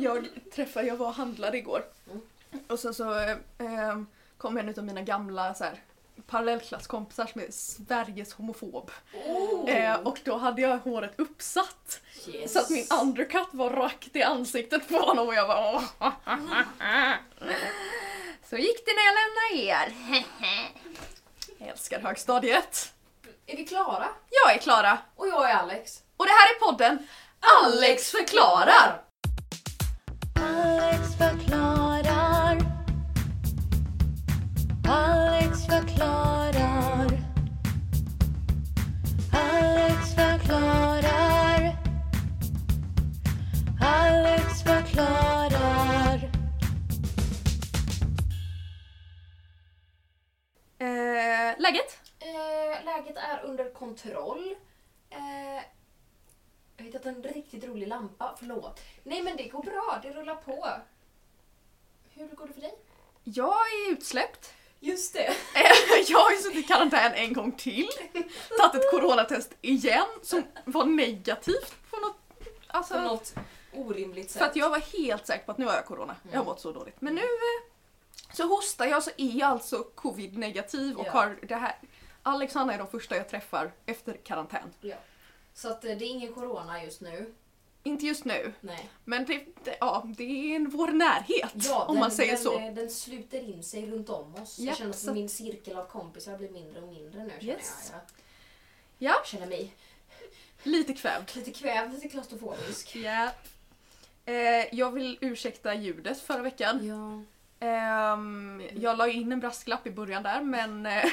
Jag träffade, jag var och handlade igår. Mm. Och sen så eh, kom en av mina gamla så här, parallellklasskompisar som är Sveriges homofob. Oh. Eh, och då hade jag håret uppsatt. Yes. Så att min undercut var rakt i ansiktet på honom och jag bara åh. Så gick det när jag lämnade er. Jag älskar högstadiet. Är vi klara? Jag är Klara Och jag är Alex. och det här är podden Alex förklarar. Alex förklarar. Alex förklarar. Alex förklarar. Alex förklarar. Eh, läget? Eh, läget är under kontroll. Eh, hittat en riktigt rolig lampa. Förlåt. Nej men det går bra, det rullar på. Hur går det för dig? Jag är utsläppt. Just det. Jag har ju suttit i karantän en gång till. Tagit ett coronatest igen som var negativt på något... Alltså, På något orimligt sätt. för att jag var helt säker på att nu har jag corona. Jag har Mm. mått så dåligt. Men nu eh, så hostar jag så är jag alltså covid-negativ och Ja. har det här... Alex och Anna är de första jag träffar efter karantän. Ja. Så att eh, det är ingen corona just nu. Inte just nu, Nej. men det, det, ja, det är en vår närhet Ja, om den, man säger den, så. eh, Den sluter in sig runt om oss. Japp, jag känner att så- min cirkel av kompisar blir mindre och mindre nu. Känner Yes. jag. Ja, jag känner mig lite kvävd. lite kvävd, lite klaustrofobisk. Ja. Eh, jag vill ursäkta ljudet förra veckan. Ja. Ehm, jag la in en brasklapp i början där men eh,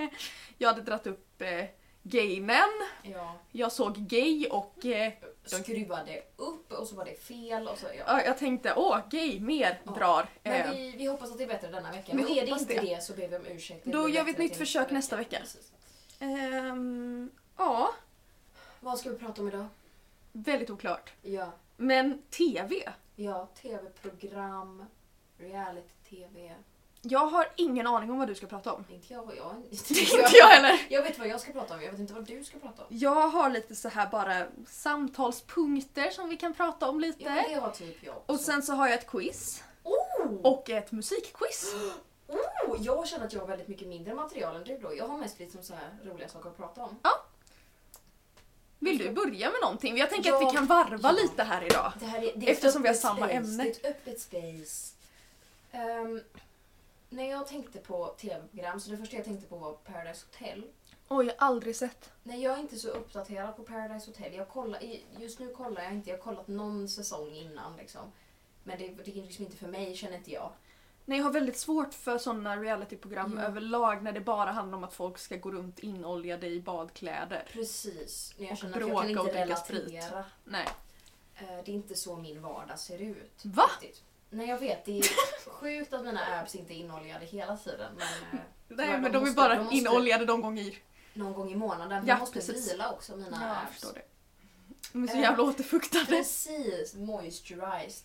jag hade dratt upp eh, gainen. ja. Jag såg gay och eh, Skruvade upp och så var det fel. Och så, ja. ja, jag tänkte åh gay mer Ja. drar. Men Eh, vi, vi hoppas att det är bättre denna vecka. Och är det inte det. det. så ber vi om ursäkt. Då gör vi ett nytt försök nästa vecka. Ehm, ja, Vad ska vi prata om idag? väldigt oklart. Ja, Men TV? ja tv-program, reality-tv. Jag har ingen aning om vad du ska prata om. Inte jag jag... Inte jag heller. Jag vet vad jag ska prata om, jag vet inte vad du ska prata om. Jag har lite så här bara samtalspunkter som vi kan prata om lite. Ja, det har typ jag också. Och sen så har jag ett quiz. Oh! Och ett musikquiz. Oh! Jag känner att jag har väldigt mycket mindre material än du då. Jag har mest liksom så här roliga saker att prata om. Vill du börja med någonting? Jag tänker Ja, att vi kan varva ja. lite här idag. Det här är, det är Eftersom vi har samma space. ämne. Det är ett öppet space. Ehm, när jag tänkte på tv-program så det första jag tänkte på var Paradise Hotel. Oj, jag har aldrig sett. Nej, jag är inte så uppdaterad på Paradise Hotel. Jag kollar, just nu kollar jag inte. Jag har kollat någon säsong innan liksom. Men det, det är liksom inte för mig, känner inte jag. Nej, jag har väldigt svårt för sådana realityprogram Ja. överlag när det bara handlar om att folk ska gå runt inoljade i badkläder. Precis. Jag Och bråka och dricka sprit. Nej. Eh, Det är inte så min vardag ser ut. Va? riktigt. Nej, jag vet. Det är sjukt att mina abs inte är inoljade hela tiden. Men, eh, Nej, men de är måste- bara de måste inoljade de gånger i. Någon gång i månaden. Ja, Jag måste precis. vila också, mina Ja, abs. förstår det. De är så Eh, jävla återfuktade. Precis, moisturized.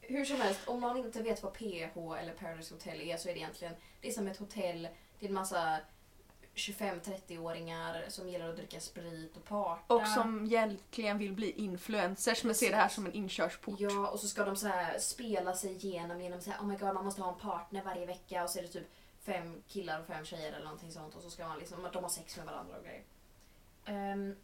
Hur som helst, om någon inte vet vad PH eller Paradise Hotel är så är det egentligen det är som ett hotell. Det är en massa 25-30-åringar som gillar att dricka sprit och parta. Och som egentligen vill bli influencers men ser det här som en inkörsport. Ja, och så ska de så spela sig igenom genom så här, oh my god, man måste ha en partner varje vecka och så är det typ fem killar och fem tjejer eller någonting sånt och så ska man liksom, de har sex med varandra och grejer. Ehm,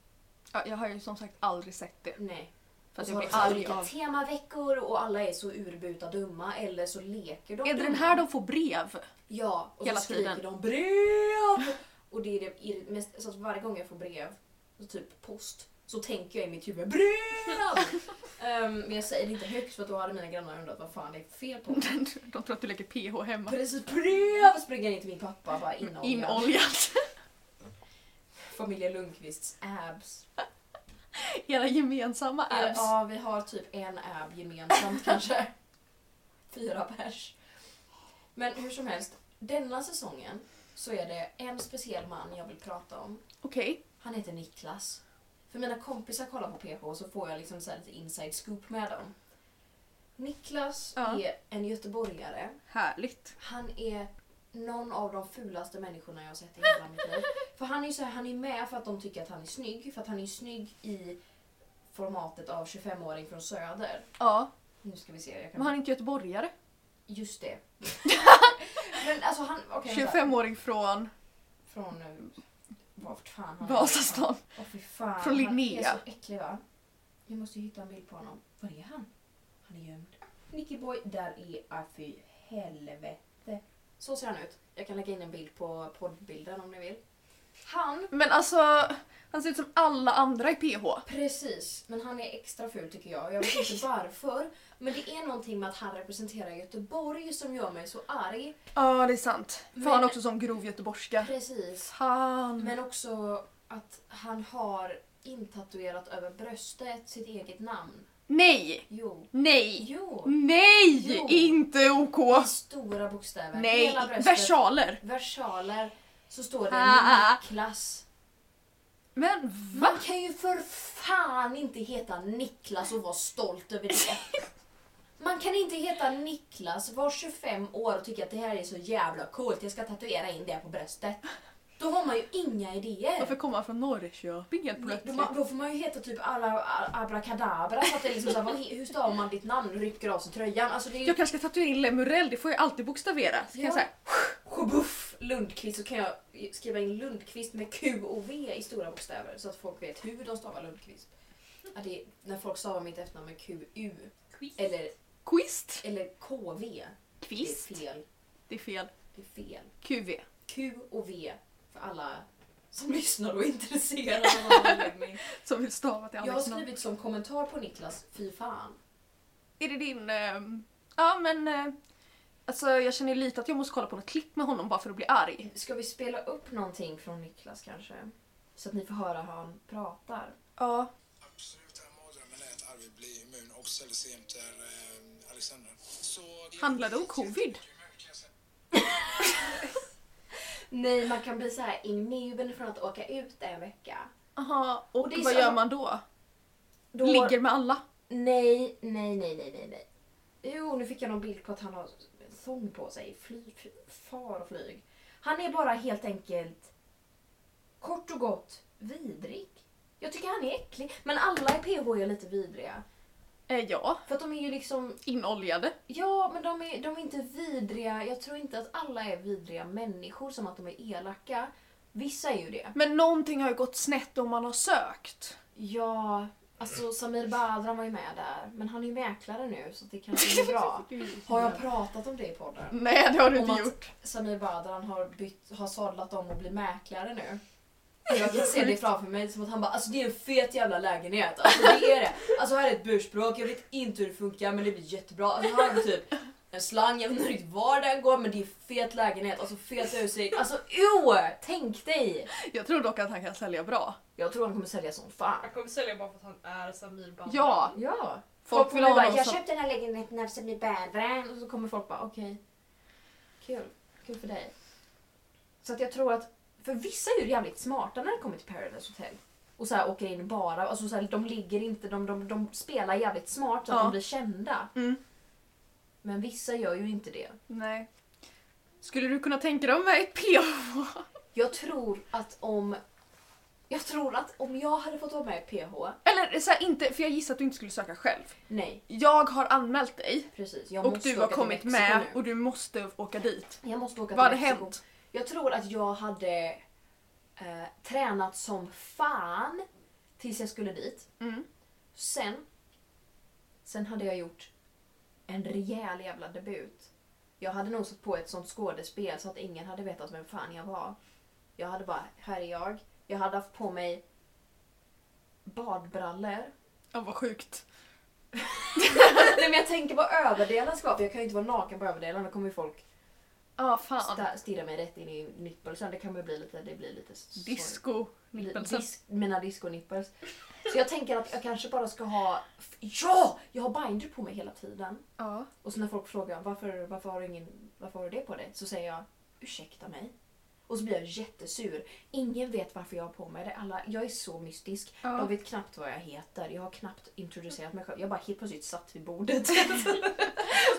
Ja, jag har ju som sagt aldrig sett det. nej. För Och så jag blir arg olika av... temaveckor och alla är så urbuta dumma eller så leker de Är det den här de får brev? Ja, och hela så skriker tiden? de brev! Och det är det mest, så att varje gång jag får brev, så typ post, så tänker jag i mitt huvud brev! Ehm, men jag säger det inte högt för att då hade mina grannar undrat vad fan det är fel på mig. De tror att du lägger PH hemma. Precis, brev! Springer in till min pappa bara inoljad. Inoljat. Familjen Lundqvists abs. Era gemensamma abs. Ja, vi har typ en ab gemensamt kanske. Fyra pers. Men hur som helst, denna säsongen så är det en speciell man jag vill prata om. Okej. Han heter Niklas. För mina kompisar kollar på PH så får jag liksom så lite inside scoop med dem. Niklas Ja. är en göteborgare. Härligt. Han är någon av de fulaste människorna jag har sett i hela mitt liv. För han är ju så här, han är med för att de tycker att han är snygg. För att han är snygg i formatet av 25-åring från Söder. Ja, Nu ska vi se. Jag men kan... han är inte göteborgare. Just det. Men alltså han... vänta. 25-åring från Från... eh, Vart fan har Vasastan. Åh fy fan. Från Han Linnea. är så äcklig va? Jag måste hitta en bild på honom. Var är han? Han är gömd. Nicky Boy, där är... Ah, fy helvete. Så ser han ut. Jag kan lägga in en bild på poddbilden om ni vill. Han, Men alltså, han ser ut som alla andra i PH. precis, men han är extra ful tycker jag. Jag vet inte varför. Men det är någonting med att han representerar Göteborg som gör mig så arg. Ja, det är sant. För Men- han har också som grov göteborgska. Precis. Han. Men också att han har intatuerat över bröstet sitt eget namn. Nej! Jo. Nej! Jo. Nej! Jo. Inte OK! Stora bokstäver. Nej! Hela bröstet. Versaler! Versaler. Så står det Ah. Niklas. Men va? Man kan ju för fan inte heta Niklas och vara stolt över det. Man kan inte heta Niklas, var 25 år och tycka att det här är så jävla coolt, jag ska tatuera in det på bröstet. Då har man ju inga idéer. Varför kommer han från Norrköping helt Då, plötsligt? man- då får man ju heta typ alla a- abracadabra så att det är liksom så här, hur stavar man ditt namn? Rycker av sig tröjan. Alltså det är ju Jag kanske ska tatuera in Lemurell, det får jag alltid bokstavera. Så kan Ja. jag säga Sjöbuff Lundqvist så kan jag skriva in Lundqvist med Q och V i stora bokstäver så att folk vet hur de stavar Lundqvist. Ja, det är när folk stavar mitt efternamn med QU eller, Quist. eller KV. Det Kvist. är fel. Det är fel. Det är fel. QV. Q och V för alla som lyssnar och är intresserade av någon anledning. Som vill stava till Jag har Alex namn. skrivit som kommentar på Niklas, fy fan. Är det din... ehm, Ja men... eh, Alltså jag känner lite att jag måste kolla på något klipp med honom bara för att bli arg. Ska vi spela upp någonting från Niklas kanske? Så att ni får höra hur han pratar. Ja. Absoluta mardrömmen är att Arvid blir immun och sig jämte eh, Alexandra. Så Handlar det om covid? Nej, man kan bli så här immun från att åka ut en vecka. Aha, och, Och det är vad så- gör man då? Då... Ligger med alla? Nej, nej, nej, nej, nej. Jo, nu fick jag någon bild på att han har sång på sig. Flyg, far och flyg. Han är bara helt enkelt kort och gott vidrig. Jag tycker han är äcklig. Men alla i PH är lite vidriga. Eh, ja. För att de är ju liksom Inoljade. Ja, men de är, de är inte vidriga. Jag tror inte att alla är vidriga människor som att de är elaka. Vissa är ju det. Men någonting har ju gått snett om man har sökt. Ja, alltså Samir Badran var ju med där. Men han är ju mäklare nu så det kanske är bra. Har jag pratat om det i podden? Nej det har du Om inte gjort. Samir Badran har, bytt, har sadlat om och blir mäklare nu. Jag kan se det framför mig som att han bara alltså det är en fet jävla lägenhet. Alltså det är det. Alltså här är ett börsspråk, jag vet inte hur det funkar men det blir jättebra. Alltså har vi typ en slang, jag vet inte riktigt var den går men det är fet lägenhet, alltså fet utsikt. Alltså jo! Tänk dig! Jag tror dock att han kan sälja bra. Jag tror han kommer sälja som fan. Han kommer sälja bara för att han är Samir Badran. Ja! Ja. Folk Folk vill ha bara, jag som... köpte den här lägenheten av Samir Badran och så kommer folk bara okej. Kul. Kul för dig. Så att jag tror att, för vissa är ju jävligt smarta när det kommer till Paradise Hotel. Och så här åker in bara, alltså så här, de ligger inte, de, de, de spelar jävligt smart så att Ja. de blir kända. Mm. Men vissa gör ju inte det. Nej. Skulle du kunna tänka dig att vara med i PH? Jag tror att om jag tror att om jag hade fått vara med i PH, Eller så här, inte, för jag gissar att du inte skulle söka själv. nej Jag har anmält dig precis. Jag och måste du har till kommit Mexiko med nu. och du måste åka dit. Jag måste åka Vad till hade Mexiko. hänt? Jag tror att jag hade eh, tränat som fan tills jag skulle dit. Mm. Sen, sen hade jag gjort en rejäl jävla debut. Jag hade nog satt på ett sånt skådespel så att ingen hade vetat vem fan jag var. Jag hade bara, här är jag. Jag hade haft på mig badbrallor. Ja, vad sjukt. Nej men jag tänker vad överdelen ska vara för jag kan ju inte vara naken på överdelen. Då kommer ju folk Ja, fan. sta- stirra mig rätt in i nippelsen. Det kan väl bli lite, det blir lite. Disco. Nippelsen. Dis- mina disco-nippers. Så jag tänker att jag kanske bara ska ha... Ja! Jag har binder på mig hela tiden. Ja. Och så när folk frågar varför, varför, har, du ingen, varför har du det på dig? Så säger jag ursäkta mig. Och så blir jag jättesur. Ingen vet varför jag har på mig det. Alla, jag är så mystisk. Ja. De vet knappt vad jag heter. Jag har knappt introducerat mig själv. Jag bara helt plötsligt satt vid bordet.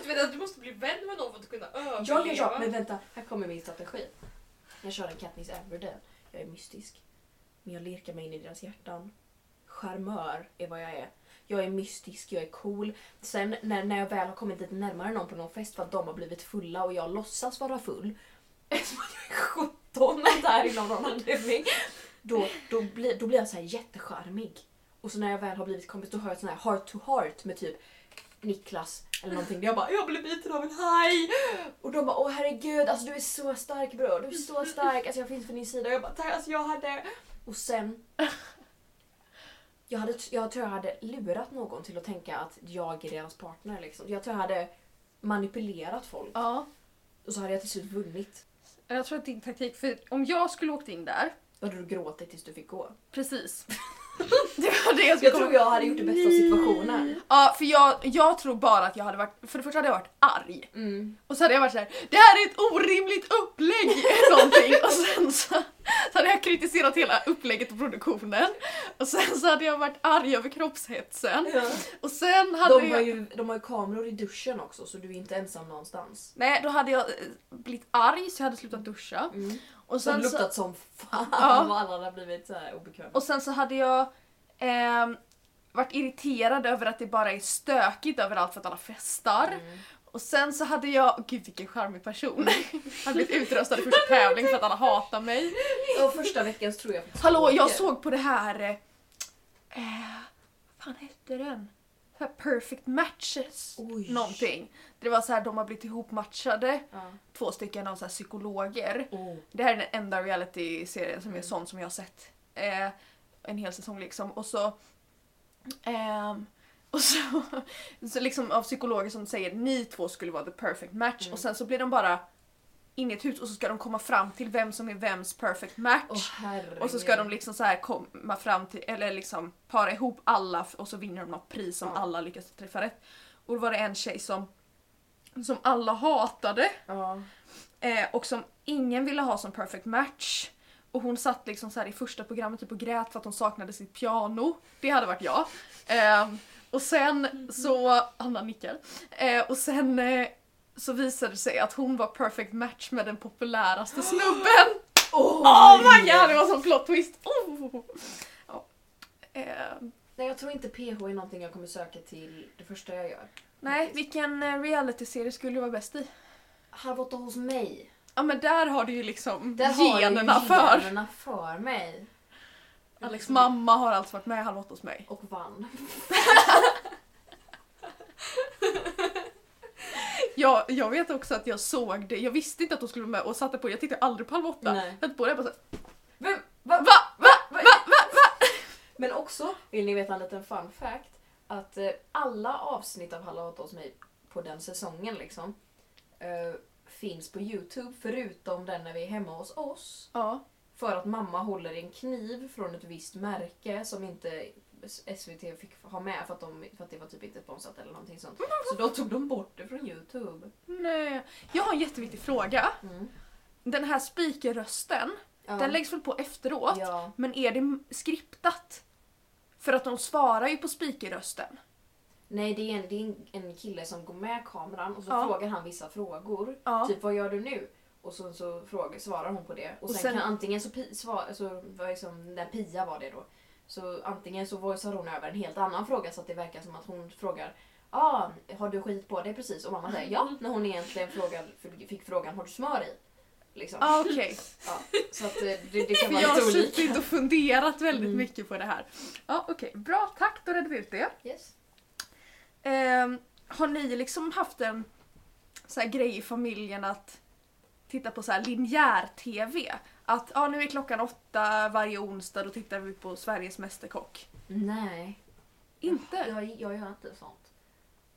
Du vet att du måste bli vän med någon för att kunna överleva. Ja, ja, ja, men vänta. Här kommer min strategi. Jag kör en Katniss Everdale. Jag är mystisk. Men jag lirkar mig in i deras hjärtan charmör är vad jag är. Jag är mystisk, jag är cool. Sen när, när jag väl har kommit lite närmare någon på någon fest för att de har blivit fulla och jag låtsas vara full. Eftersom att jag är 17 där inom någon anledning. Då, då, blir, då blir jag så här jättecharmig. Och så när jag väl har blivit kompis då har jag ett sån här heart to heart med typ Niklas eller någonting. Där jag bara jag blev biten av en haj! Och de bara åh herregud alltså du är så stark bror, du är så stark, alltså jag finns på din sida. Och jag bara tack alltså jag hade... Och sen... Jag, hade, jag tror jag hade lurat någon till att tänka att jag är deras partner liksom. Jag tror jag hade manipulerat folk. Ja. Och så hade jag till slut vunnit. Jag tror att din taktik, för om jag skulle åkt in där, Då hade du gråtit tills du fick gå. precis. det var det jag skulle Jag tror jag hade gjort det bästa av situationen. Ja, för jag, jag tror bara att jag hade varit, för det första hade jag varit arg. Mm. Och så hade jag varit såhär, det här är ett orimligt upplägg! någonting. Och sen så, så hade jag kritiserat hela upplägget och produktionen. Och sen så hade jag varit arg över kroppshetsen. Och sen hade De, har jag... ju, de har ju kameror i duschen också så du är inte ensam någonstans. Nej, då hade jag eh, blivit arg så jag hade slutat duscha. Mm. Och sen så, luktat som fan Ja. alla hade blivit så obekväma. och sen så hade jag ehm, varit irriterad över att det bara är stökigt överallt för att alla festar. Mm. Och sen så hade jag, gud vilken charmig person. Jag hade blivit utröstad i första tävling för att alla hatar mig. Och första veckans tror jag Hallå, jag såg på det här... Eh, eh, vad fan hette den? Så här perfect matches. Oj. Någonting. Det var så här, de har blivit ihopmatchade. Ja. Två stycken av så här psykologer. Oh. Det här är den enda reality-serien som är Mm. sån som jag har sett. Eh, en hel säsong liksom. Och så... ehm, och så, så liksom av psykologer som säger ni två skulle vara the perfect match Mm. och sen så blir de bara inne i ett hus och så ska de komma fram till vem som är vems perfect match. Herregud. Och så ska de liksom så här komma fram till, eller liksom para ihop alla och så vinner de något pris som Ja. alla lyckas träffa rätt. Och då var det en tjej som, som alla hatade Ja. eh, och som ingen ville ha som perfect match. Och hon satt liksom så här i första programmet typ och grät för att hon saknade sitt piano. Det hade varit jag. Eh, och sen så, Anna nickar. Eh, och sen eh, så visade det sig att hon var perfect match med den populäraste snubben. Oh, Oh my god, det var som plot twist! Oh. Ja. Eh, Nej, jag tror inte PH är någonting jag kommer söka till det första jag gör. nej, vilken eh, realityserie skulle du vara bäst i? Halv åtta hos mig. Ja men där har du ju liksom Där har generna ju för. generna för mig. Alex mamma har alltså varit med i Halv åtta hos mig. Och vann. Jag, jag vet också att jag såg det, jag visste inte att hon skulle vara med och satte på, jag tittade aldrig på Halv åtta. Nej. Jag satte på det och bara så, här, Vem? Va? va? Va? Va? Va? Va? Men också, vill ni veta en liten fun fact? Att eh, alla avsnitt av Halv åtta hos mig på den säsongen liksom eh, finns på Youtube förutom den när vi är hemma hos oss. Ja. För att mamma håller en kniv från ett visst märke som inte SVT fick ha med för att, de, för att det var typ inte sponsrat eller någonting sånt. Så då tog de bort det från Youtube. Nej. Jag har en jätteviktig fråga. Mm. Den här speakerrösten, Ja. den läggs väl på efteråt? Ja. Men är det skriptat? För att de svarar ju på speakerrösten. Nej, det är, en, det är en, en kille som går med kameran och så Ja. frågar han vissa frågor. Ja. Typ vad gör du nu? Och så, så frågar, svarar hon på det. Och, Och sen, sen- kan antingen så, pi, svar, så var liksom, när Pia var det då. Så antingen så voicear hon över en helt annan fråga så att det verkar som att hon frågar ah, har du skit på dig precis? Och mamma säger ja. När hon egentligen frågade, fick frågan har du smör i? Liksom. Ah, Okej. Ja, så att eh, det, det kan vara jag har suttit och funderat väldigt Mm. mycket på det här. Ja, okej. Bra, tack. Då redde vi ut det. Yes. Ehm, har ni liksom haft en så här grej i familjen att titta på så linjär-tv? Att ja, nu är klockan åtta varje onsdag, då tittar vi på Sveriges Mästerkock. Nej. Inte? Jag, jag gör inte sånt.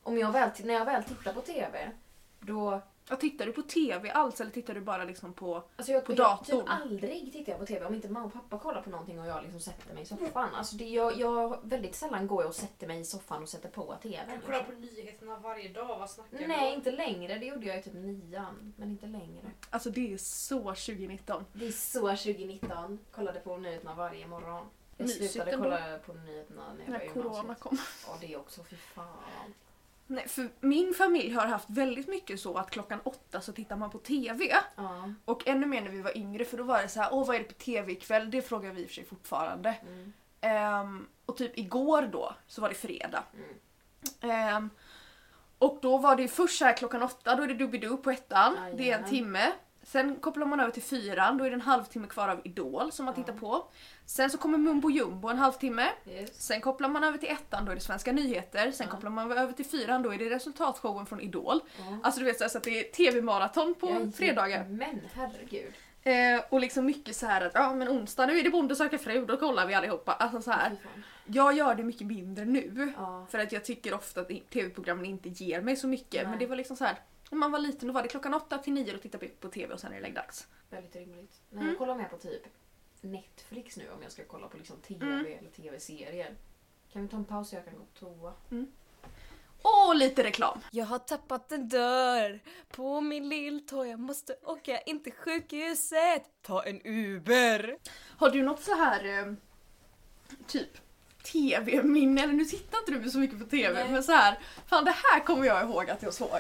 Om jag väl, när jag väl tittar på TV, då... Ja, tittar du på TV alls eller tittar du bara liksom på... Alltså jag, På jag, datorn? Typ aldrig tittar jag på TV om inte mamma och pappa kollar på någonting och jag liksom sätter mig i soffan. Alltså det, jag, jag, väldigt sällan går jag och sätter mig i soffan och sätter på TV. Jag kollar på nyheterna varje dag, vad snackar vi Nej, om? inte längre. Det gjorde jag i typ nian. Men inte längre. Alltså det är så 2019. Det är så 2019. Kollade på nyheterna varje morgon. Jag slutade kolla på nyheterna när jag var När i corona kom. Ja, det är också. Fy fan. Nej, för min familj har haft väldigt mycket så att klockan åtta så tittar man på TV. Ja. Och ännu mer när vi var yngre för då var det så här, åh vad är det på TV ikväll? Det frågar vi i och för sig fortfarande. Mm. Ehm, och typ igår då så var det fredag. Mm. Ehm, och då var det först här klockan åtta, då är det Doobidoo på ettan. Det är en timme. Sen kopplar man över till fyran, då är det en halvtimme kvar av Idol som man tittar på. Sen så kommer Mumbo Jumbo en halvtimme. Yes. Sen kopplar man över till ettan, då är det Svenska nyheter. Sen kopplar man över till fyran, då är det resultatshowen från Idol. Alltså du vet så här, så att det är TV-maraton på Ja, fredagar. Men herregud. Eh, och liksom mycket så här att ja men onsdag nu är det Bonde söker fru, då kollar vi allihopa. Alltså så här. Jag gör det mycket mindre nu. Ja. För att jag tycker ofta att tv-programmen inte ger mig så mycket. Nej. Men det var liksom så här. När man var liten då var det klockan åtta till nio och tittade på tv och sen är det läggdags. Väldigt rimligt. Nej, Mm. jag kollar mer på typ Netflix nu om jag ska kolla på liksom TV Mm. eller TV-serier. Kan vi ta en paus så jag kan gå på toa? Och lite reklam. Jag har tappat en dörr på min lilltå. Jag måste åka in till sjukhuset. Ta en Uber. Har du något så här eh, typ tv-minne? Eller nu tittar inte du så mycket på tv Nej. men så här. Fan det här kommer jag ihåg att jag såg.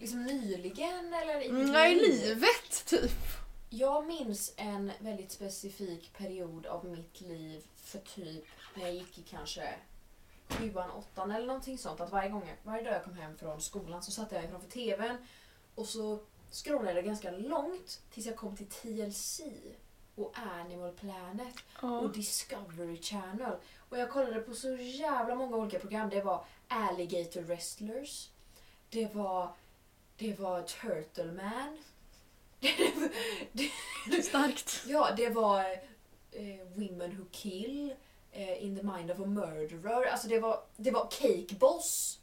Liksom nyligen eller i Mm, Nej, liv? livet typ. Jag minns en väldigt specifik period av mitt liv för typ när jag gick i kanske sjuan, åttan eller någonting sånt. Att varje, gång, varje dag jag kom hem från skolan så satt jag framför TVn och så scrollade jag ganska långt tills jag kom till TLC och Animal Planet och Discovery Channel. Och jag kollade på så jävla många olika program. Det var Alligator Wrestlers. Det var, det var Turtle Man. Starkt. Ja, det var eh, Women Who Kill, eh, In the Mind of a Murderer. Alltså det var, det var Cake Boss.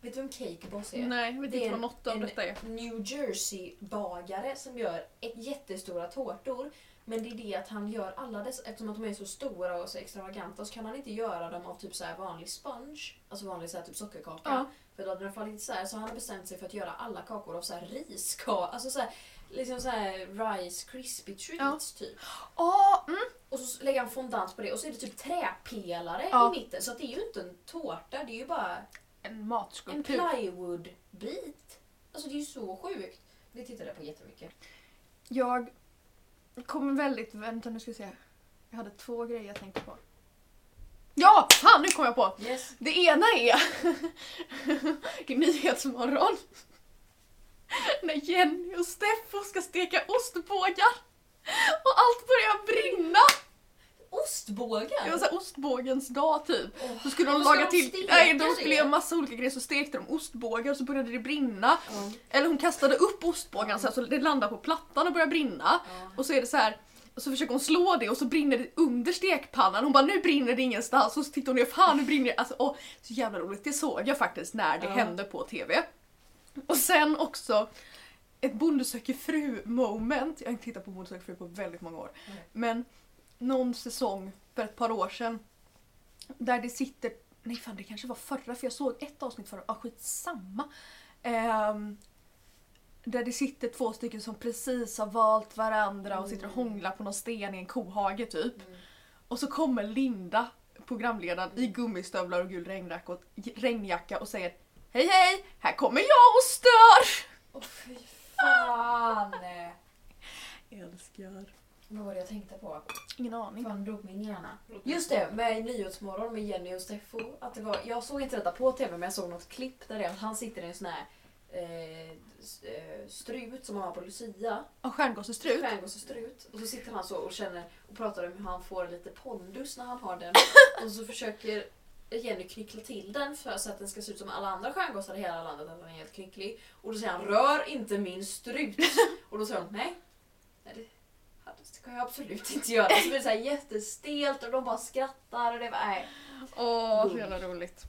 Vet du vem Cake Boss är? Nej, jag vet Det inte vad något av en detta är. New Jersey-bagare som gör ett jättestora tårtor. Men det är det att han gör alla dessa, eftersom att de är så stora och så extravaganta så kan han inte göra dem av typ så här vanlig sponge, alltså vanlig så typ sockerkaka. Ja. För då hade den fallit isär så han har bestämt sig för att göra alla kakor av så här riskaka, alltså så här, liksom så här rice crispy treats typ. Åh, mm. Och så lägger han fondant på det och så är det typ träpelare Ja. i mitten så att det är ju inte en tårta, det är ju bara En en matskulptur. plywoodbit. Alltså det är ju så sjukt. Det tittade jag på jättemycket. Jag kommer väldigt... Vänta nu ska vi se. Jag hade två grejer jag tänkte på. Ja! Fan, nu kom jag på! Yes. Det ena är i Nyhetsmorgon när Jenny och Steffo ska steka ostbågar och allt börjar brinna. Ostbågar? Det var ostbågens dag typ. Åh, Så skulle de laga de till... steka Nej, de skulle göra massa olika grejer så stekte de ostbågar och så började det brinna. Ja. Eller hon kastade upp ostbågarna så, här, så det landade på plattan och började brinna. Ja. Och så är det så här. Och så försöker hon slå det och så brinner det under stekpannan. Hon bara nu brinner det ingenstans. Och så tittar hon ner, fan nu brinner det. Alltså, åh, så jävla roligt. Det såg jag faktiskt när det Ja. hände på TV. Och sen också ett Bonde söker fru moment. Jag har inte tittat på Bonde söker fru på väldigt många år. Nej. Men någon säsong för ett par år sedan. Där det sitter, nej fan det kanske var förra för jag såg ett avsnitt förra, ah, skitsamma. Ehm, där det sitter två stycken som precis har valt varandra och sitter och hånglar på någon sten i en kohage typ. Mm. Och så kommer Linda, programledaren, i gummistövlar och gul regnjacka och, regnjacka och säger Hej hej, här kommer jag och stör! Åh fy fan! Älskar. Vad var det jag tänkte på? Ingen aning. Fan drog min hjärna. Just det, med Nyhetsmorgon med Jenny och Steffo. Att det var, jag såg inte detta på TV men jag såg något klipp där det han sitter i en sån här eh, eh, strut som man har på Lucia. Och stjärngossestrut. Stjärngossestrut. Och så sitter han så och känner och pratar om hur han får lite pondus när han har den. och så försöker Jenny knyckla till den för så att den ska se ut som alla andra stjärngossar i hela landet, att den är helt knycklig. Och då säger han rör inte min strut. och då säger hon nej. nej det, det ska jag absolut inte göra. Så blir det så här jättestelt och de bara skrattar och det var nej. Åh, så jävla roligt.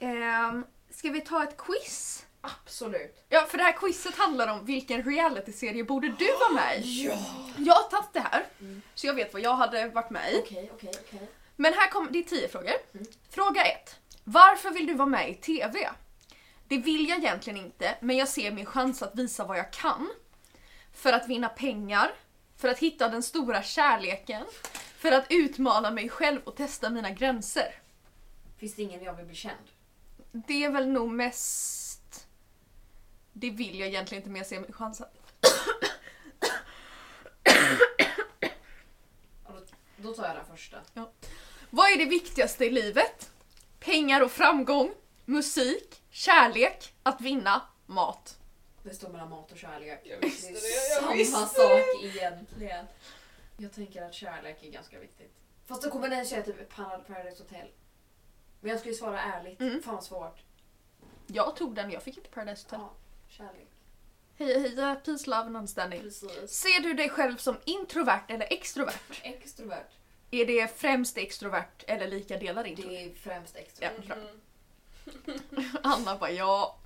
Um, ska vi ta ett quiz? Absolut. Ja, för det här quizet handlar om vilken realityserie borde du vara med i? Ja! Jag har tagit det här, Mm. så jag vet vad jag hade varit med i. Okej, okej, okej. Men här kommer, det är tio frågor. Mm. Fråga ett. Varför vill du vara med i TV? Det vill jag egentligen inte, men jag ser min chans att visa vad jag kan. För att vinna pengar, för att hitta den stora kärleken, för att utmana mig själv och testa mina gränser. Finns det ingen jag vill bli känd? Det är väl nog mest... Det vill jag egentligen inte, men jag ser min chans att... Då tar jag den första. Vad är det viktigaste i livet? Pengar och framgång, musik, kärlek, att vinna, mat. Det står mellan mat och kärlek. Jag visste det det, är jag samma visste sak egentligen. Jag tänker att kärlek är ganska viktigt. Fast då kommer den säga typ Paradise Hotel. Men jag skulle svara ärligt. Mm. Fan svårt. Jag tog den, jag fick inte Paradise Hotel. Ja, kärlek. Hej hej, peace, love and understanding. Precis. Ser du dig själv som introvert eller extrovert? Extrovert. Är det främst extrovert eller lika delar introvert? Det är främst Ja, extrovert. bra. Mhm. Anna bara ja.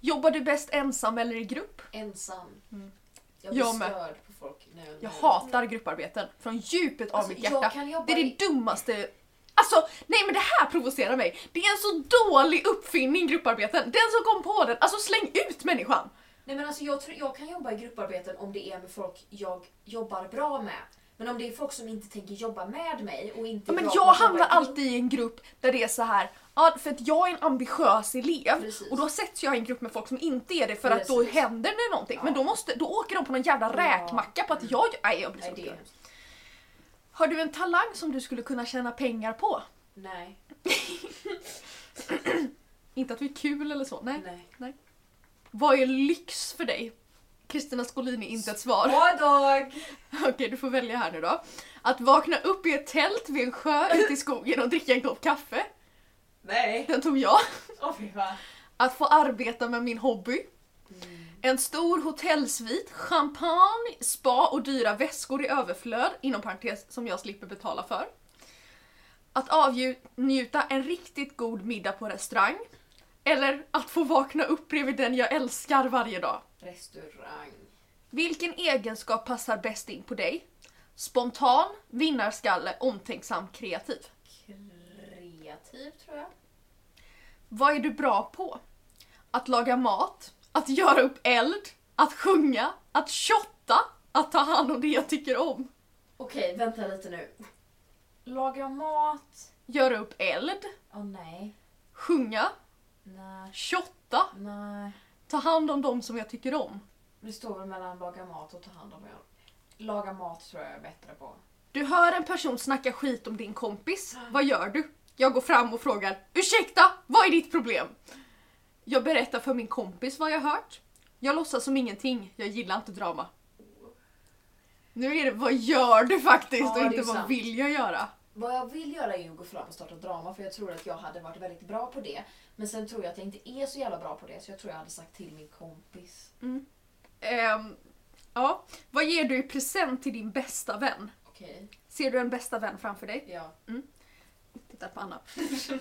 Jobbar du bäst ensam eller i grupp? Ensam. Mm. Jag blir Jag störd på folk. när Jag när- hatar grupparbeten från djupet av Alltså, mitt jag hjärta. Det är det dummaste... Alltså, nej men det här provocerar mig. Det är en så dålig uppfinning grupparbeten. Den som kom på den, alltså släng ut människan. Nej men alltså jag, tror, jag kan jobba i grupparbeten om det är med folk jag jobbar bra med. Men om det är folk som inte tänker jobba med mig och inte Ja, men jag hamnar alltid i en grupp där det är så här. Ja, för att jag är en ambitiös elev Precis. och då sätts jag i en grupp med folk som inte är det för att då Precis. händer det någonting. Men Ja. då, måste, då åker de på någon jävla räkmacka på att jag... Nej, jag blir så upprörd. Har du en talang som du skulle kunna tjäna pengar på? Nej, Inte att vi är kul eller så, nej. nej. Vad är lyx för dig? Kristina Skolini, inte ett svar. Bra dag! Okej, du får välja här nu då. Att vakna upp i ett tält vid en sjö ute i skogen och dricka en kopp kaffe. Nej. Den tog jag. Åh fy fan. Att få arbeta med min hobby. En stor hotellsvit, champagne, spa och dyra väskor i överflöd, inom parentes som jag slipper betala för. Att avnjuta en riktigt god middag på restaurang. Eller att få vakna upp bredvid den jag älskar varje dag. Restaurang. Vilken egenskap passar bäst in på dig? Spontan, vinnarskalle, omtänksam, kreativ. Kreativ tror jag. Vad är du bra på? Att laga mat, att göra upp eld, att sjunga, att shotta, att ta hand om det jag tycker om. Okej, vänta lite nu. Laga mat. Göra upp eld, Åh nej. sjunga, Nej. shotta, Nej. ta hand om dem som jag tycker om. Det står väl mellan laga mat och ta hand om er. Laga mat tror jag jag är bättre på. Du hör en person snacka skit om din kompis. Vad gör du? Jag går fram och frågar Ursäkta, vad är ditt problem? Jag berättar för min kompis vad jag hört. Jag låtsas som ingenting, jag gillar inte drama. Nu är det vad gör du faktiskt Ja, och inte vad sant. vill jag göra. Vad jag vill göra är att gå fram och starta drama för jag tror att jag hade varit väldigt bra på det. Men sen tror jag att jag inte är så jävla bra på det så jag tror jag hade sagt till min kompis. Ehm, ja. Vad ger du i present till din bästa vän? Okej, Ser du en bästa vän framför dig? ja. Titta på Anna.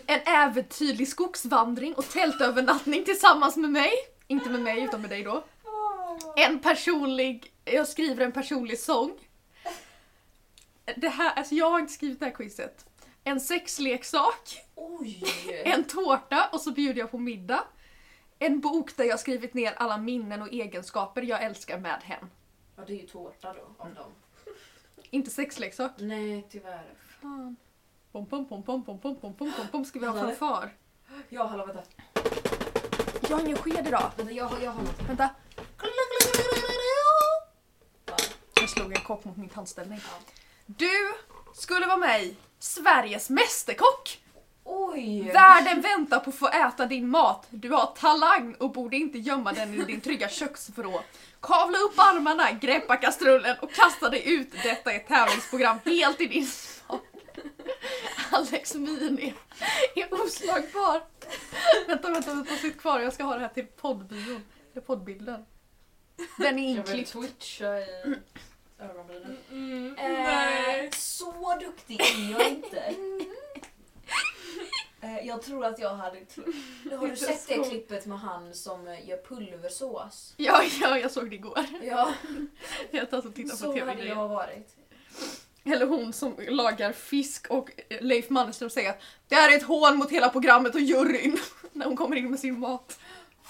En äventyrlig skogsvandring och tältövernattning tillsammans med mig. Inte med mig utan med dig då. En personlig, jag skriver en personlig sång. Det här, alltså jag har inte skrivit det här quizet. En sexleksak, Oj! en tårta och så bjuder jag på middag. En bok där jag skrivit ner alla minnen och egenskaper jag älskar med hen. Ja, det är ju tårta då av dem. Inte sexleksak. Nej, tyvärr. Fan. Pom pom pom pom pom pom pom pom pom pom ska vi ha fanfar? Ja, hallå vänta. Jag har ingen sked idag. Vänta, jag, har- jag har något. Vänta. Ja. Jag slog en kopp mot min tandställning. Du skulle vara med i Sveriges Mästerkock! Oj! Världen väntar på att få äta din mat. Du har talang och borde inte gömma den i din trygga köksvrå. Kavla upp armarna, greppa kastrullen och kasta dig ut. Detta är ett tävlingsprogram helt i din smak. Alex min är, är oslagbar. Vänta, vänta, vänta, sitt kvar. Jag ska ha det här till poddbion. Eller poddbilden. Den är Jag vill inklippt. twitcha i ögonbrynen. Mm, Eh, nej. så duktig är jag inte. Eh, jag tror att jag hade... Har du sett det klippet med han som eh, gör pulversås? Ja, ja, jag såg det igår. Ja, Jag tar och tittar på så hade jag varit. Eller hon som lagar fisk och Leif Mannerström säger att det här är ett hån mot hela programmet och juryn. När hon kommer in med sin mat.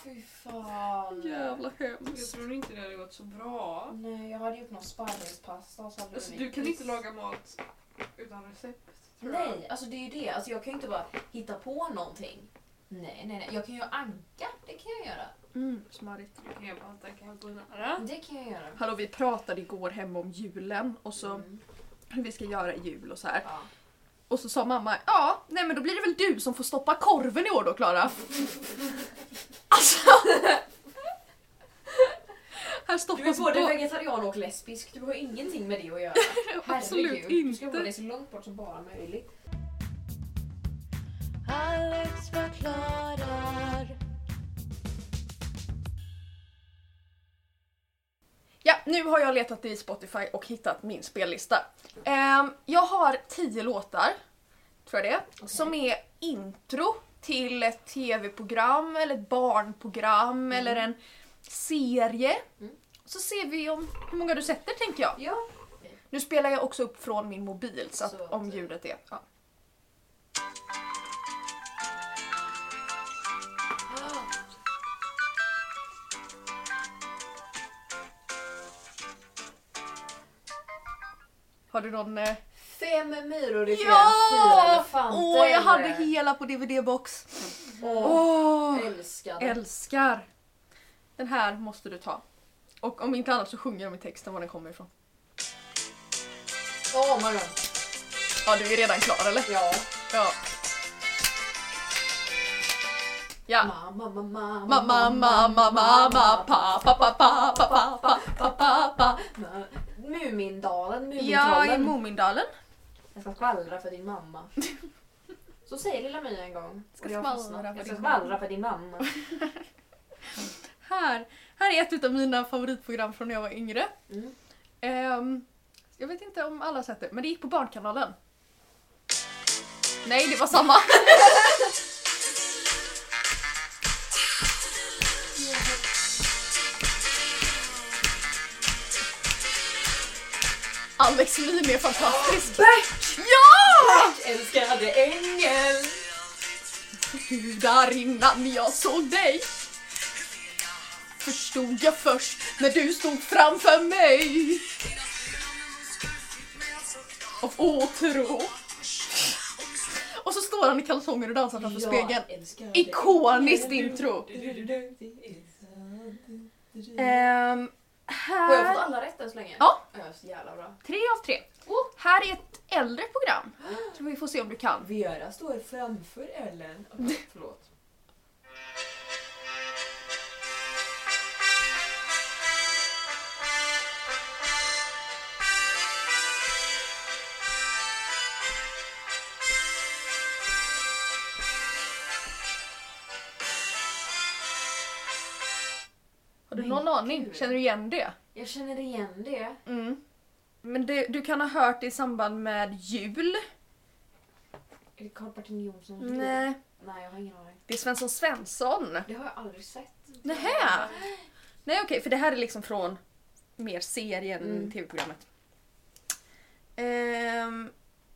Fy fan. Jävla Jag hemskt. tror inte det hade gått så bra. Nej, jag hade gjort någon sparrispasta och så hade det Alltså, du kan inte laga mat utan recept. tror jag. Nej, alltså det är ju det. Alltså jag kan ju inte bara hitta på någonting. Nej, nej, nej. Jag kan ju anka. Det kan jag göra. Mm, smarrigt. Jag kan ju bara tänka carbonara. Det kan jag göra. Hallå vi pratade igår hemma om julen och så Mm. Hur vi ska göra jul och så här. Ja. Och så sa mamma, ja, nej men då blir det väl du som får stoppa korven i år då Klara. alltså. Här Du är både vegetarian och lesbisk, du har ingenting med det att göra. Absolut Herregud, Du ska inte. hålla dig så långt bort som bara möjligt. Alex förklarar. Ja, nu har jag letat i Spotify och hittat min spellista. Ehm, jag har tio låtar, tror jag det är, som är intro till ett tv-program eller ett barnprogram eller en serie. Mm. Så ser vi om hur många du sätter tänker jag. Ja. Nu spelar jag också upp från min mobil så Så om ljudet är... Ja. Har du någon... Eh... Fem myror i fyra Ja! elefanter. Åh, jag hade hela på DVD-box. Åh, Åh, älskade. älskar! Den här måste du ta. Och om inte annat så sjunger de i texten var den kommer ifrån. Åh my god. Ja, du är redan klar eller? Ja. Ja. Ja. Mamma, mamma, Mamma, mamma, mamma, pa, pa, pa, pa, pa, pa, Mumindalen, Ja, i Mumintrollen. Mumindalen. Jag ska skvallra för din mamma. Så säger lilla My en gång. Ska Och jag skvallra Jag ska skvallra för din mamma. Här, här är ett av mina favoritprogram från när jag var yngre. Mm. Ehm, jag vet inte om alla har sett det, men det gick på Barnkanalen. Nej, det var samma. Alex Lyn är fantastisk. Bert! Ja! Älskade ängel! Du där innan jag såg dig Förstod jag först när du stod framför mig Av åtrå Och så står han i kalsonger och dansar framför spegeln. Ikoniskt intro. Du, Ehm, Har jag fått här... alla rätt än så länge? Ja. Så jävla bra. Tre av tre. Här är ett äldre program. Så vi får se om du kan. Vera står framför Ellen. Förlåt. Har du någon aning? Känner du igen det? Jag känner igen det. Mm. Men det, du kan ha hört det i samband med jul. Är det Karl-Bertil Jonsson? Nej, Nej, jag har ingen aning. det är Svensson Svensson. Det har jag aldrig sett. Nähä? Nej okej, för det här är liksom från mer serien Mm. tv-programmet. Ehm,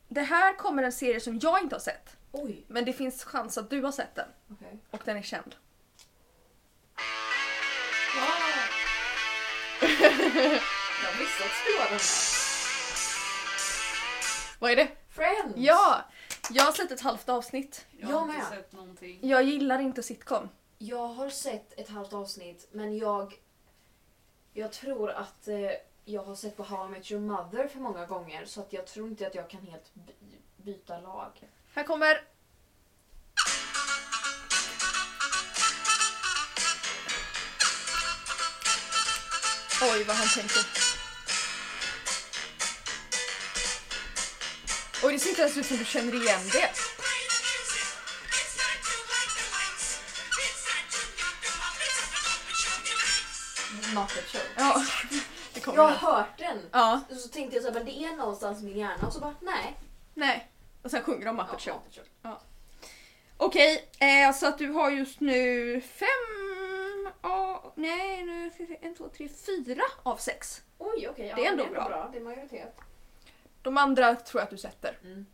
det här kommer en serie som jag inte har sett. Oj, Men det finns chans att du har sett den. okej. Och den är känd. Jag visste att det vara den här. Vad är det? Friends! Ja! Jag har sett ett halvt avsnitt. Jag Jag har inte med. sett någonting. Jag gillar inte sitcom. Jag har sett ett halvt avsnitt men jag... Jag tror att eh, jag har sett på How I Met Your Mother för många gånger så att jag tror inte att jag kan helt by- byta lag. Här kommer... Oj, vad han tänker. Oj, det ser inte ens ut som du känner igen det. Muppet Show. Ja, det kommer Jag har hört den! Ja, Och så tänkte jag så här, men det är någonstans i min hjärna och så bara nej. nej. Och sen sjunger de Ja, Muppet Show. Muppet Show. Okej, eh, så att du har just nu fem... Ja, nej, nu en, två, tre, fyra av sex. Oj, okej. ja, Det är ändå bra. bra. Det är majoritet. De andra tror jag att du sätter. Mm.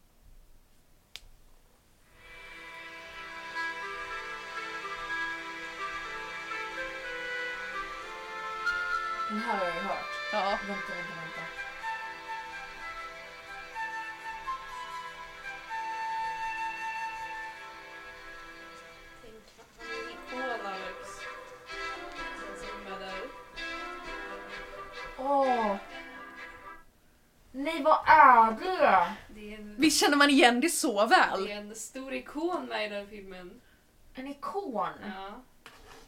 Den här har jag ju hört. Ja. Vänta, vänta, Nej vad är det? Det är en, Visst känner man igen det så väl? det är en stor ikon med i den filmen. En ikon? Ja.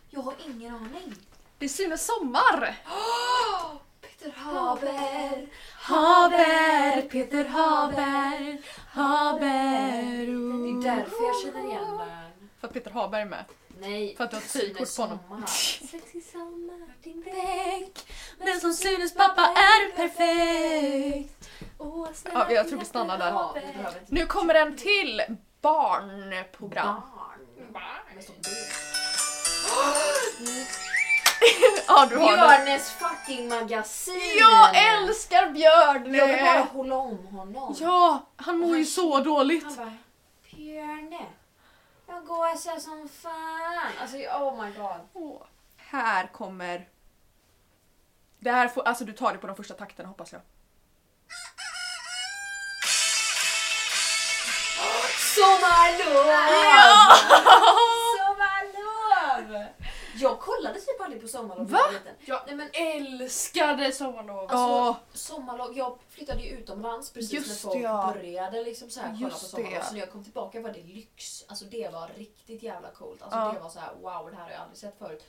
Jag har ingen aning. Det är Sune Sommar! Peter Haber. Haber, Peter Haber, Haber. Det är därför jag känner igen den. För att Peter Haber är med. Nej, För att du har ett Sune frikort på honom. Sommar. Sexig sommar, din bäck Den som Sunes pappa är perfekt Åh, Ja, jag tror vi stannar där. Ja, Nu kommer en till barnprogram. barn. Med sånt B. Ja, du har. Björnes fucking magasin! Jag älskar Björn! Jag vill bara hålla om honom. Ja, han mår ju så dåligt. Han bara, Björne, jag går så som fan. Alltså oh my god. Åh, här kommer... Det här får, alltså du tar det på de första takterna hoppas jag. Sommarlov! Ja! Sommarlov! Jag kollade typ aldrig på sommarlov när Va? jag var liten. Jag Nej men älskade sommarlov. Alltså, Ja, sommarlov, jag flyttade ju utomlands precis Just när folk det, ja. började liksom så här kolla Just på sommarlov. det. Så när jag kom tillbaka var det lyx. Alltså det var riktigt jävla coolt. Alltså Ja. det var så här: wow det här har jag aldrig sett förut.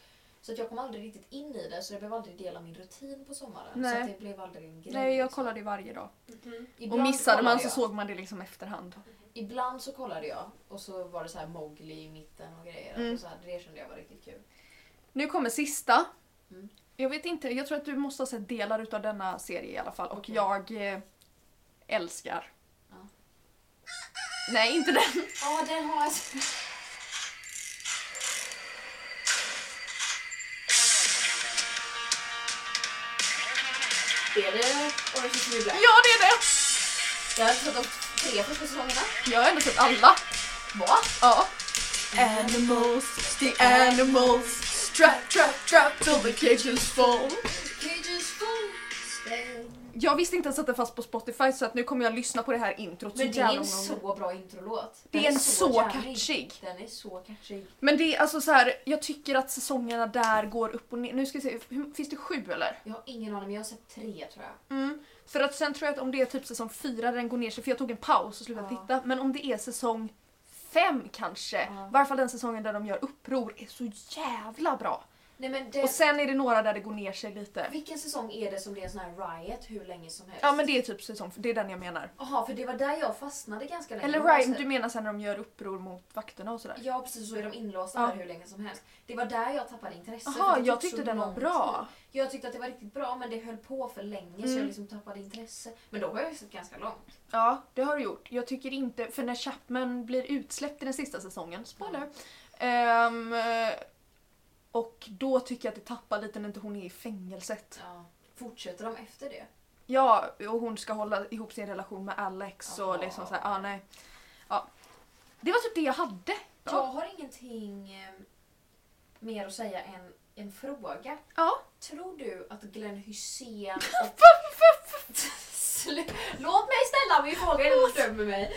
Så att jag kom aldrig riktigt in i det så det blev aldrig del av min rutin på sommaren. Så Nej. att det blev aldrig en grej. nej jag liksom. kollade ju varje dag. Mhm. Och Ibland missade man så jag. såg man det liksom efterhand. Ibland så kollade jag och så var det så här Mowgli i mitten och grejer. Mm. Och så här, det kände jag var riktigt kul. Nu kommer sista. Mm. Jag vet inte, jag tror att du måste ha sett delar utav denna serie i alla fall och jag eh, älskar. Ja. Nej, inte den. Ja, den har jag Är det Orange is the New Black? Ja, det är det! Jag har sett de tre första säsongerna. Jag har ändå sett alla. Va? Ja. Animals, the animals, strap, trap, trap till the cages fall. Cages full. Jag visste inte ens att det fanns på Spotify så att nu kommer jag lyssna på det här introt Men det är en så bra introlåt. Det är en så jävlig. catchig. Den är så catchig. Men det är alltså så här, jag tycker att säsongerna där går upp och ner. Nu ska vi se, hur- finns det sju eller? Jag har ingen aning men jag har sett tre tror jag. Mm. För att sen tror jag att om det är typ säsong fyra där den går ner sig, för jag tog en paus och slutade Ja. titta. Men om det är säsong fem kanske, Ja. i varje fall den säsongen där de gör uppror, är så jävla bra. Nej men det... Och sen är det några där det går ner sig lite. Vilken säsong är det som det är sån här riot hur länge som helst? Ja men det är typ säsong, det är den jag menar. Jaha, för det var där jag fastnade ganska länge. Eller sett- du menar sen när de gör uppror mot vakterna och sådär? Ja precis, så är de inlåsta Ja. där hur länge som helst. Det var där jag tappade intresse. för Jaha, jag tyckte så den var bra. tid. Jag tyckte att det var riktigt bra men det höll på för länge så Mm. jag liksom tappade intresse. Men då har jag ju sett ganska långt. Ja, det har du gjort. Jag tycker inte, för när Chapman blir utsläppt i den sista säsongen, spoiler. ehm, eh, och då tycker jag att det tappar lite när inte hon är i fängelset. Ja. Fortsätter de efter det? Ja, och hon ska hålla ihop sin relation med Alex och Jaha. liksom såhär, ah, nej. Ja. Det var typ det jag hade. Jag Ja. har ingenting eh, mer att säga än en fråga. Ja. Tror du att Glenn Hysén och... Låt mig ställa min fråga innan du dömer mig.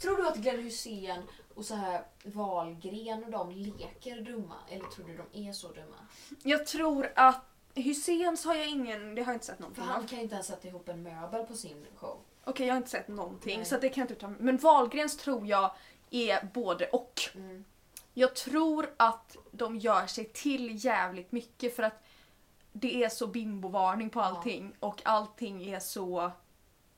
Tror du att Glenn Hysén och så här Wahlgren och de leker dumma? Eller tror du de är så dumma? Jag tror att Hyséns har jag ingen, det har jag inte sett För någonting han av. kan ju inte ens sätta ihop en möbel på sin show. Okej, jag har inte sett någonting Nej. så att det kan jag inte mig Men Wahlgrens tror jag är både och. Mm. Jag tror att de gör sig till jävligt mycket för att det är så bimbovarning på allting och allting är så...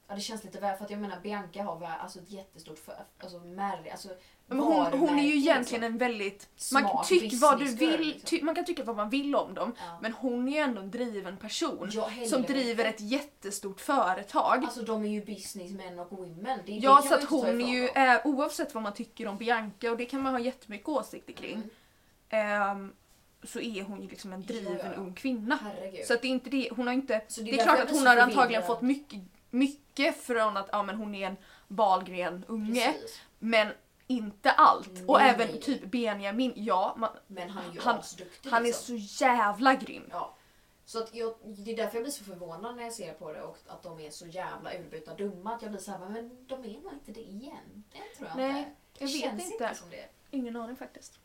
Ja det känns lite väl för att jag menar Bianca har väl alltså ett jättestort för, alltså märke, alltså Men hon, hon är ju egentligen liksom. en väldigt... Man, Smart tyck vad du vill, liksom. ty, man kan tycka vad man vill om dem Ja. men hon är ju ändå en driven person Ja, som driver ett jättestort företag. Alltså de är ju businessmen och women. Det, ja, det så kan att hon är ju, dem. eh, oavsett vad man tycker om Bianca och det kan man ha jättemycket åsikter kring, Mm. ehm, så är hon ju liksom en driven Ja, ung kvinna. Herregud. Så att det är inte det, hon har inte... Så Det det är, är klart att hon har antagligen fått mycket, mycket från att ja, men hon är en Wahlgren unge. Precis. Men inte allt. Nej, och även typ Benjamin, ja, man, Men han är ju Han- asduktig han är liksom. så jävla grym. Ja. Så att jag, det är därför jag blir så förvånad när jag ser på det och att de är så jävla urbytta dumma. Att jag blir så här, men de är nog inte det igen. Det tror jag Nej, inte. Det jag vet känns inte. inte som det. Ingen aning faktiskt.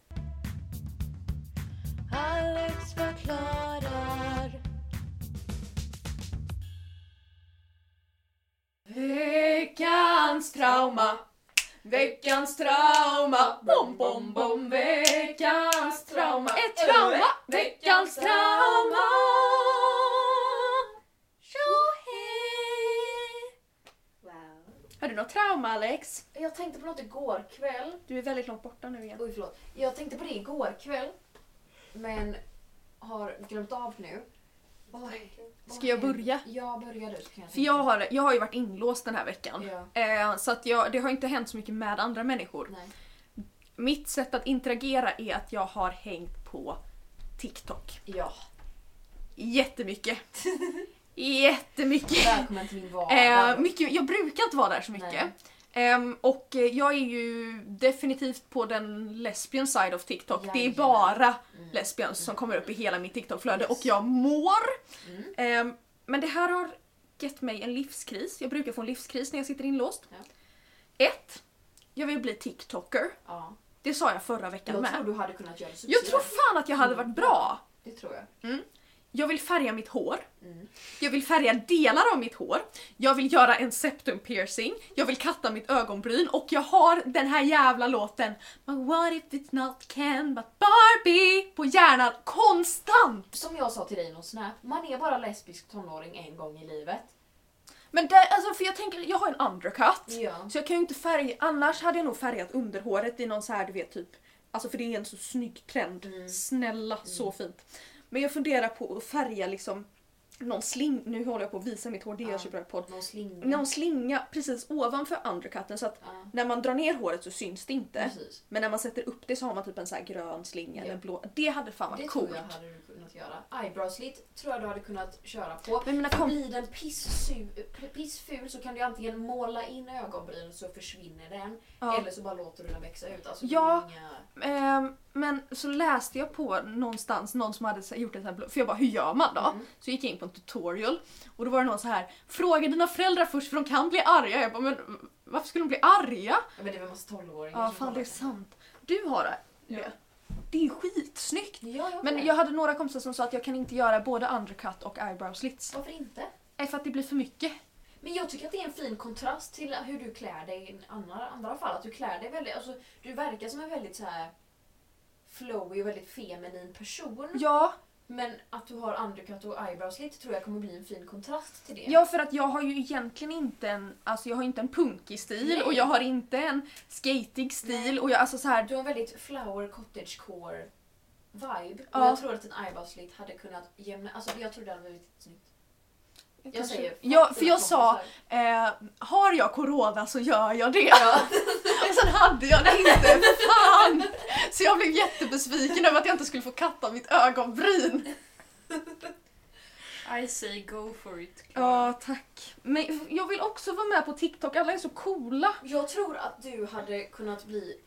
Alex förklarar Veckans trauma. Veckans trauma. Bom, bom, bom. Veckans trauma. Ett trauma. Veckans trauma. Wow. Har du något trauma Alex? Jag tänkte på något igår kväll. Du är väldigt långt borta nu igen. Oj, förlåt. Jag tänkte på det igår kväll. Men har glömt av nu. Oj, Ska jag börja? Ja, börja du jag För jag har, jag har ju varit inlåst den här veckan. Ja. Eh, så att jag, det har inte hänt så mycket med andra människor. Nej. Mitt sätt att interagera är att jag har hängt på TikTok. Ja. Jättemycket. Jättemycket. Välkommen till min vardag. Eh, mycket. Jag brukar inte vara där så mycket. Nej. Ehm, och eh, jag är ju definitivt på den lesbian side of TikTok. Det är bara Mm. lesbians som kommer upp i hela mitt TikTok-flöde och jag mår. Mm. Ehm, men det här har gett mig en livskris. Jag brukar få en livskris när jag sitter inlåst. Ja. Ett, jag vill bli TikToker. Ja. Det sa jag förra veckan Jag tror med. du hade kunnat göra succé. Jag tror fan att jag hade varit bra. Det tror jag. Jag vill färga mitt hår. Mm. Jag vill färga delar av mitt hår. Jag vill göra en septum piercing. Jag vill katta mitt ögonbryn och jag har den här jävla låten But what if it's not Ken but Barbie på hjärnan konstant. Som jag sa till dig i någon snap, man är bara lesbisk tonåring en gång i livet. Men det, alltså för jag tänker, jag har en undercut. Ja. Så jag kan ju inte färga, annars hade jag nog färgat underhåret i någon så här du vet typ, alltså för det är en så snygg trend. Mm. Snälla, så fint. Men jag funderar på att färga liksom någon sling, nu håller jag på att visa mitt hår, det Ja. så bra på. Någon slinga. Någon slinga precis ovanför undercutten så att Ja. när man drar ner håret så syns det inte. Precis. Men när man sätter upp det så har man typ en så här grön slinga Ja. eller blå. Det hade fan Det varit tror coolt. jag hade du kunnat göra. Eyebrow slit tror jag du hade kunnat köra på. Men mina kom- Blir den pissful så kan du antingen måla in ögonbrynen så försvinner den. Ja. Eller så bara låter du den växa ut. Alltså, Ja. det Inga... Ehm, men så läste jag på någonstans, någon som hade gjort en sån här för jag bara hur gör man då? Mm. Så gick jag in på en tutorial och då var det någon så här fråga dina föräldrar först för de kan bli arga. Jag bara men varför skulle de bli arga? Ja, men det är väl massa 12-åringar Ja fan det är sant. Du har det? Ja. Det är skitsnyggt. Ja, jag Men jag hade några kompisar som sa att jag kan inte göra både undercut och eyebrow slits. Varför inte? Nej, för att det blir för mycket. Men jag tycker att det är en fin kontrast till hur du klär dig i andra, andra fall. Att du klär dig väldigt, alltså, du verkar som en väldigt så här flowy och väldigt feminin person. Ja, Men att du har undercut och eyebrow slit tror jag kommer bli en fin kontrast till det. ja, för att jag har ju egentligen inte en, alltså jag har inte en punkig stil Nej. och jag har inte en skatig stil Nej. och jag, alltså så här, Du har en väldigt flower cottagecore vibe. Och Ja. jag tror att en eyebrow slit hade kunnat jämna... Alltså jag tror det hade blivit snyggt. Jag säger Ja, för jag sa, eh, har jag corona så gör jag det. Ja. Men sen hade jag det inte, fan! Så jag blev jättebesviken över att jag inte skulle få katta mitt ögonbryn. I say go for it. Ja, tack. Men jag vill också vara med på TikTok, alla är så coola. Jag tror att du hade kunnat bli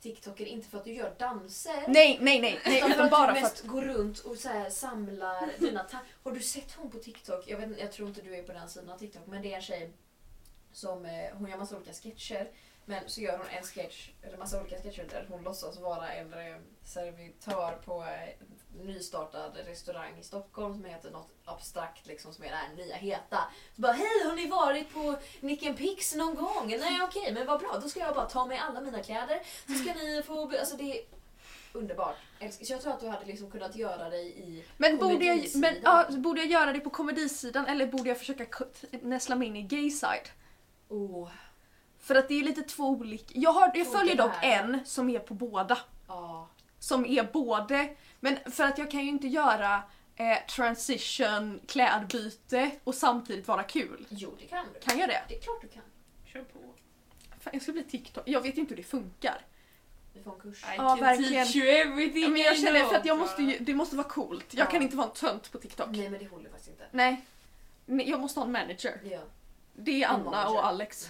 TikToker, inte för att du gör danser. Nej, nej, nej, nej utan för utan att bara du för mest att... går runt och så här samlar dina ta- Har du sett hon på TikTok? Jag, vet, jag tror inte du är på den sidan av TikTok, men det är en tjej som eh, hon gör massa olika sketcher. Men så gör hon en sketch, eller massa olika sketcher där hon låtsas vara en eh, servitör på eh, nystartad restaurang i Stockholm som heter något abstrakt liksom som är det här nya heta. Så bara hej har ni varit på Nick Pix någon gång? Nej okej men vad bra då ska jag bara ta med alla mina kläder så ska ni få, alltså det är underbart. Så jag tror att du hade liksom kunnat göra dig i Men borde jag, men, ja, borde jag göra det på komedisidan eller borde jag försöka näsla mig in i gay side? Oh, För att det är lite två olika. Jag, har, jag följer dock en som är på båda. ja. Som är både, men för att jag kan ju inte göra eh, transition, klädbyte och samtidigt vara kul. Jo det kan du. Kan jag det? Det är klart du kan. Kör på. Fan, jag ska bli TikTok. Jag vet ju inte hur det funkar. Du får en kurs. I Ja, can verkligen. teach you everything Ja, men jag I känner know, för att jag måste ju, det måste vara coolt. Jag Ja. kan inte vara en tönt på TikTok. Nej men det håller faktiskt inte. Nej. Jag måste ha en manager. Ja. Det är En Anna manager. och Alex.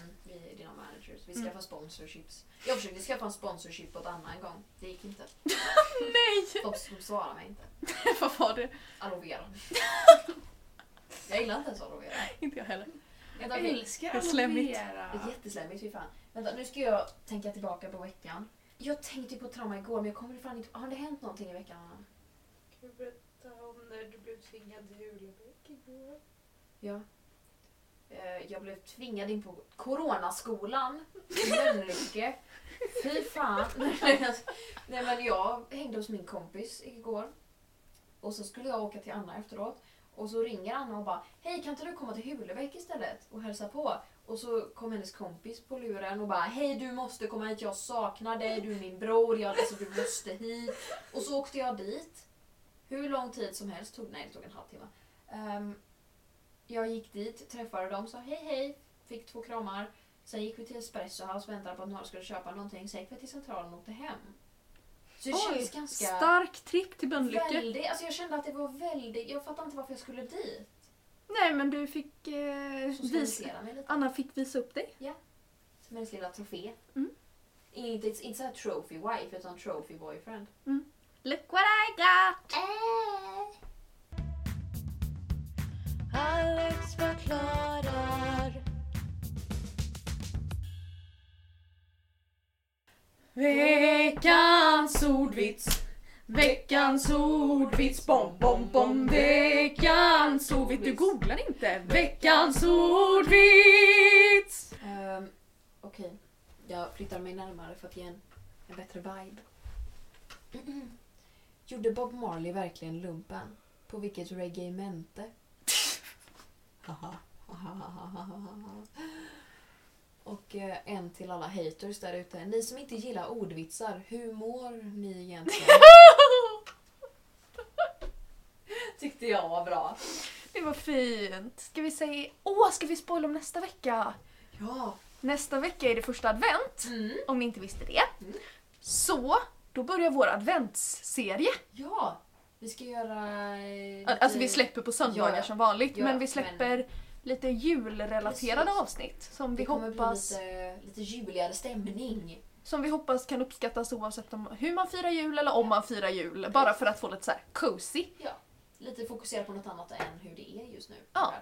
Vi. Vi Mm. sponsorships. Jag försökte skaffa en sponsorship åt Anna en gång. Det gick inte. Nej! De, de svarade mig inte. Vad var det? Aloe vera. Jag gillar inte ens aloe vera. Inte jag heller. Vänta, Jag älskar Det är slemmigt. Det är jätteslemmigt, fy fan. Vänta, nu ska jag tänka tillbaka på veckan. Jag tänkte på trauma igår men jag kommer fan inte Har det hänt någonting i veckan Anna? Kan du berätta om när du blev tvingad till Hulebäck igår? Ja. Eh, jag blev tvingad in på Coronaskolan i Mölnlycke. Fy fan. Nej men jag hängde hos min kompis igår. Och så skulle jag åka till Anna efteråt. Och så ringer Anna och bara Hej kan inte du komma till Hulebäck istället och hälsa på? Och så kom hennes kompis på luren och bara Hej du måste komma hit, jag saknar dig, du är min bror, jag, alltså, du måste hit. Och så åkte jag dit. Hur lång tid som helst tog nej det tog en halvtimme. Um, jag gick dit, träffade dem, sa hej hej, fick två kramar. Sen gick vi till Espresso House, väntade på att några skulle köpa någonting. Sen gick vi till Centralen och åkte hem. Så det Oj, känns ganska... stark tripp till Mölnlycke. Väldigt, alltså jag kände att det var väldigt... Jag fattar inte varför jag skulle dit. Nej men du fick eh, visa... Anna fick visa upp dig. Som hennes lilla trofé. Mm. Inte, inte såhär trophy wife utan trophy boyfriend. Look what I got! Alex förklarar. Veckans ordvits. Veckans ordvits. Bom, bom, bom. Veckans ordvits. Du googlar inte. Veckans ordvits. Um, Okej, jag flyttar mig närmare för att ge en, en bättre vibe. Gjorde Bob Marley verkligen lumpen? På vilket reggemente? Och eh, en till alla haters där ute. Ni som inte gillar ordvitsar, hur mår ni egentligen? Tyckte jag var bra. Det var fint. Ska vi säga... Åh, ska vi spoila om nästa vecka? Ja. Nästa vecka är det första advent. Mm. Om ni inte visste det. Mm. Så, då börjar vår adventsserie. Ja. Vi ska göra... eh, lite- Alltså vi släpper på söndagar Ja, som vanligt ja, men vi släpper men- lite julrelaterade Precis. avsnitt som vi, hoppas, lite, lite juligare stämning. som vi hoppas kan uppskattas oavsett om, hur man firar jul eller om man firar jul. Bara för att få lite så här cozy. Ja. Lite fokusera på något annat än hur det är just nu Ja.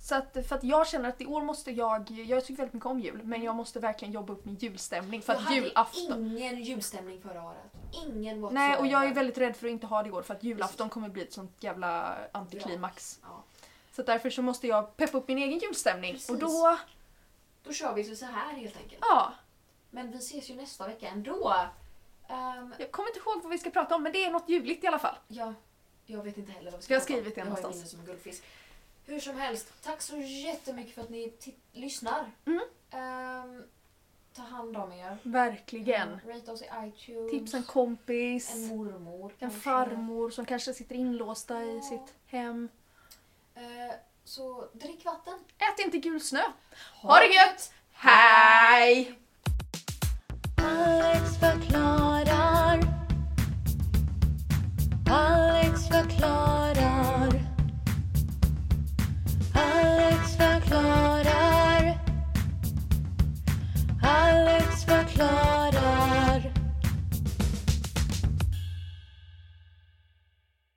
Så att, för att jag känner att i år måste jag, jag tycker väldigt mycket om jul, men jag måste verkligen jobba upp min julstämning för jag att hade julafton... ingen julstämning förra året. Ingen whatsoever. Nej, och jag är väldigt rädd för att inte ha det i år för att julafton kommer bli ett sånt jävla antiklimax. Ja. Så därför så måste jag peppa upp min egen julstämning. Precis. Och då, Då kör vi så här helt enkelt. ja. Men vi ses ju nästa vecka ändå. Ehm, Jag kommer inte ihåg vad vi ska prata om men det är något juligt i alla fall. ja, jag vet inte heller vad vi ska prata om. skrivit det Jag har ju någonstans. minne som en guldfisk. Hur som helst, tack så jättemycket för att ni lyssnar. Mm. Ehm, Ta hand om er. Verkligen. Ja, rate oss i iTunes. Tipsa en kompis. En mormor. En kanske. farmor som kanske sitter inlåsta ja. i sitt hem. Eh, så drick vatten. Ät inte gul snö. Ha, ha det gött! Hej! Alex förklarar. Alex förklarar. Alex förklarar. go.